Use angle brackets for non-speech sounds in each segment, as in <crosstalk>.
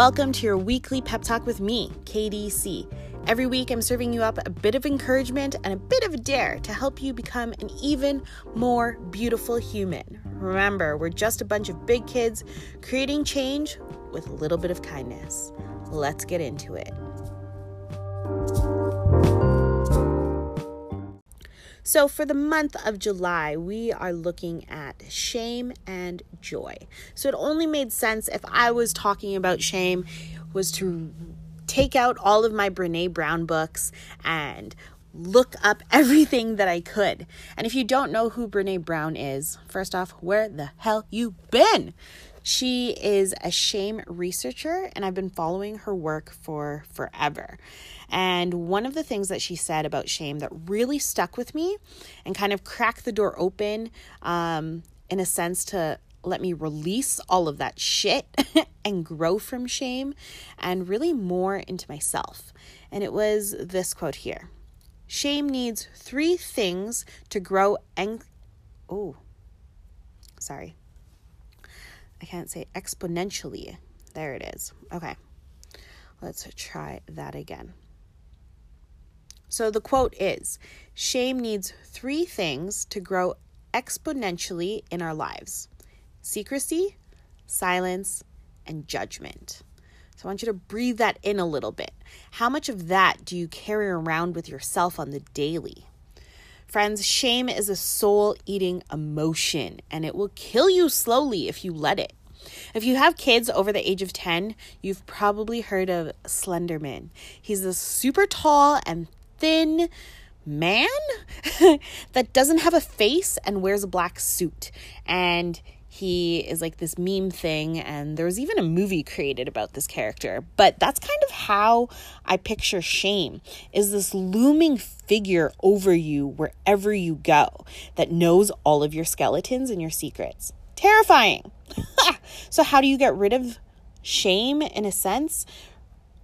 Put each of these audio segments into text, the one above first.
Welcome to your weekly pep talk with me, KDC. Every week, I'm serving you up a bit of encouragement and a bit of a dare to help you become an even more beautiful human. Remember, we're just a bunch of big kids creating change with a little bit of kindness. Let's get into it. So, for the month of July, we are looking at shame and joy. So, it only made sense if I was talking about shame was to take out all of my Brene Brown books and look up <laughs> everything that I could. And if you don't know who Brene Brown is, first off, where the hell you been? She is a shame researcher, and I've been following her work for forever. And one of the things that she said about shame that really stuck with me and kind of cracked the door open, um, in a sense, to let me release all of that shit <laughs> and grow from shame and really more into myself. And it was this quote here Shame needs three things to grow and. Oh, sorry. I can't say exponentially. There it is. Okay. Let's try that again. So the quote is Shame needs three things to grow exponentially in our lives secrecy, silence, and judgment. So I want you to breathe that in a little bit. How much of that do you carry around with yourself on the daily? Friends, shame is a soul eating emotion and it will kill you slowly if you let it. If you have kids over the age of 10, you've probably heard of Slenderman. He's this super tall and thin man <laughs> that doesn't have a face and wears a black suit. And he is like this meme thing and there was even a movie created about this character. But that's kind of how i picture shame is this looming figure over you wherever you go that knows all of your skeletons and your secrets. Terrifying! <laughs> So how do you get rid of shame in a sense?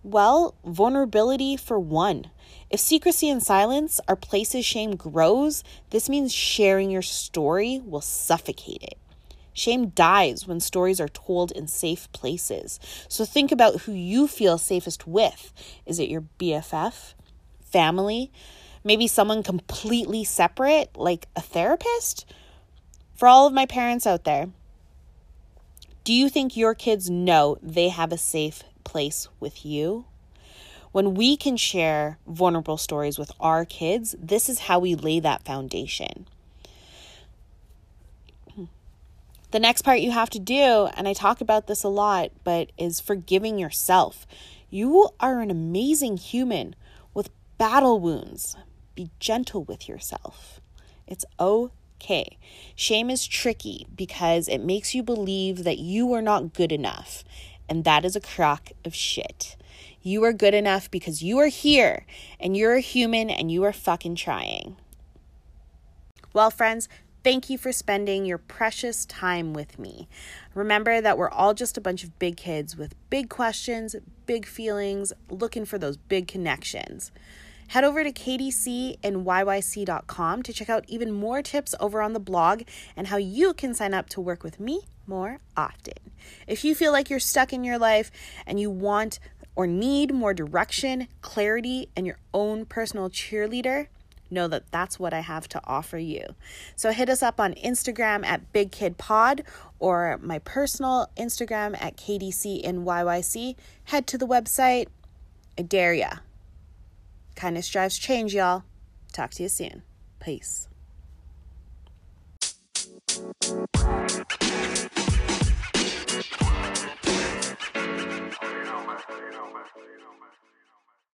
Well vulnerability for one. If secrecy and silence are places shame grows this means sharing your story will suffocate it Shame dies when stories are told in safe places. So think about who you feel safest with. Is it your BFF, family, maybe someone completely separate, like a therapist? For all of my parents out there, do you think your kids know they have a safe place with you? When we can share vulnerable stories with our kids, this is how we lay that foundation. The next part you have to do, and I talk about this a lot, but is forgiving yourself. You are an amazing human with battle wounds. Be gentle with yourself. It's okay. Shame is tricky because it makes you believe that you are not good enough, and that is a crock of shit. You are good enough because you are here and you're a human and you are fucking trying. Well, friends, Thank you for spending your precious time with me. Remember that we're all just a bunch of big kids with big questions, big feelings, looking for those big connections. Head over to KDC and YYC.com to check out even more tips over on the blog and how you can sign up to work with me more often. If you feel like you're stuck in your life and you want or need more direction, clarity, and your own personal cheerleader, know that that's what I have to offer you. So hit us up on Instagram at Big Kid Pod or my personal Instagram at KDCNYYC. Head to the website. I dare ya. Kindness drives change, y'all. Talk to you soon. Peace.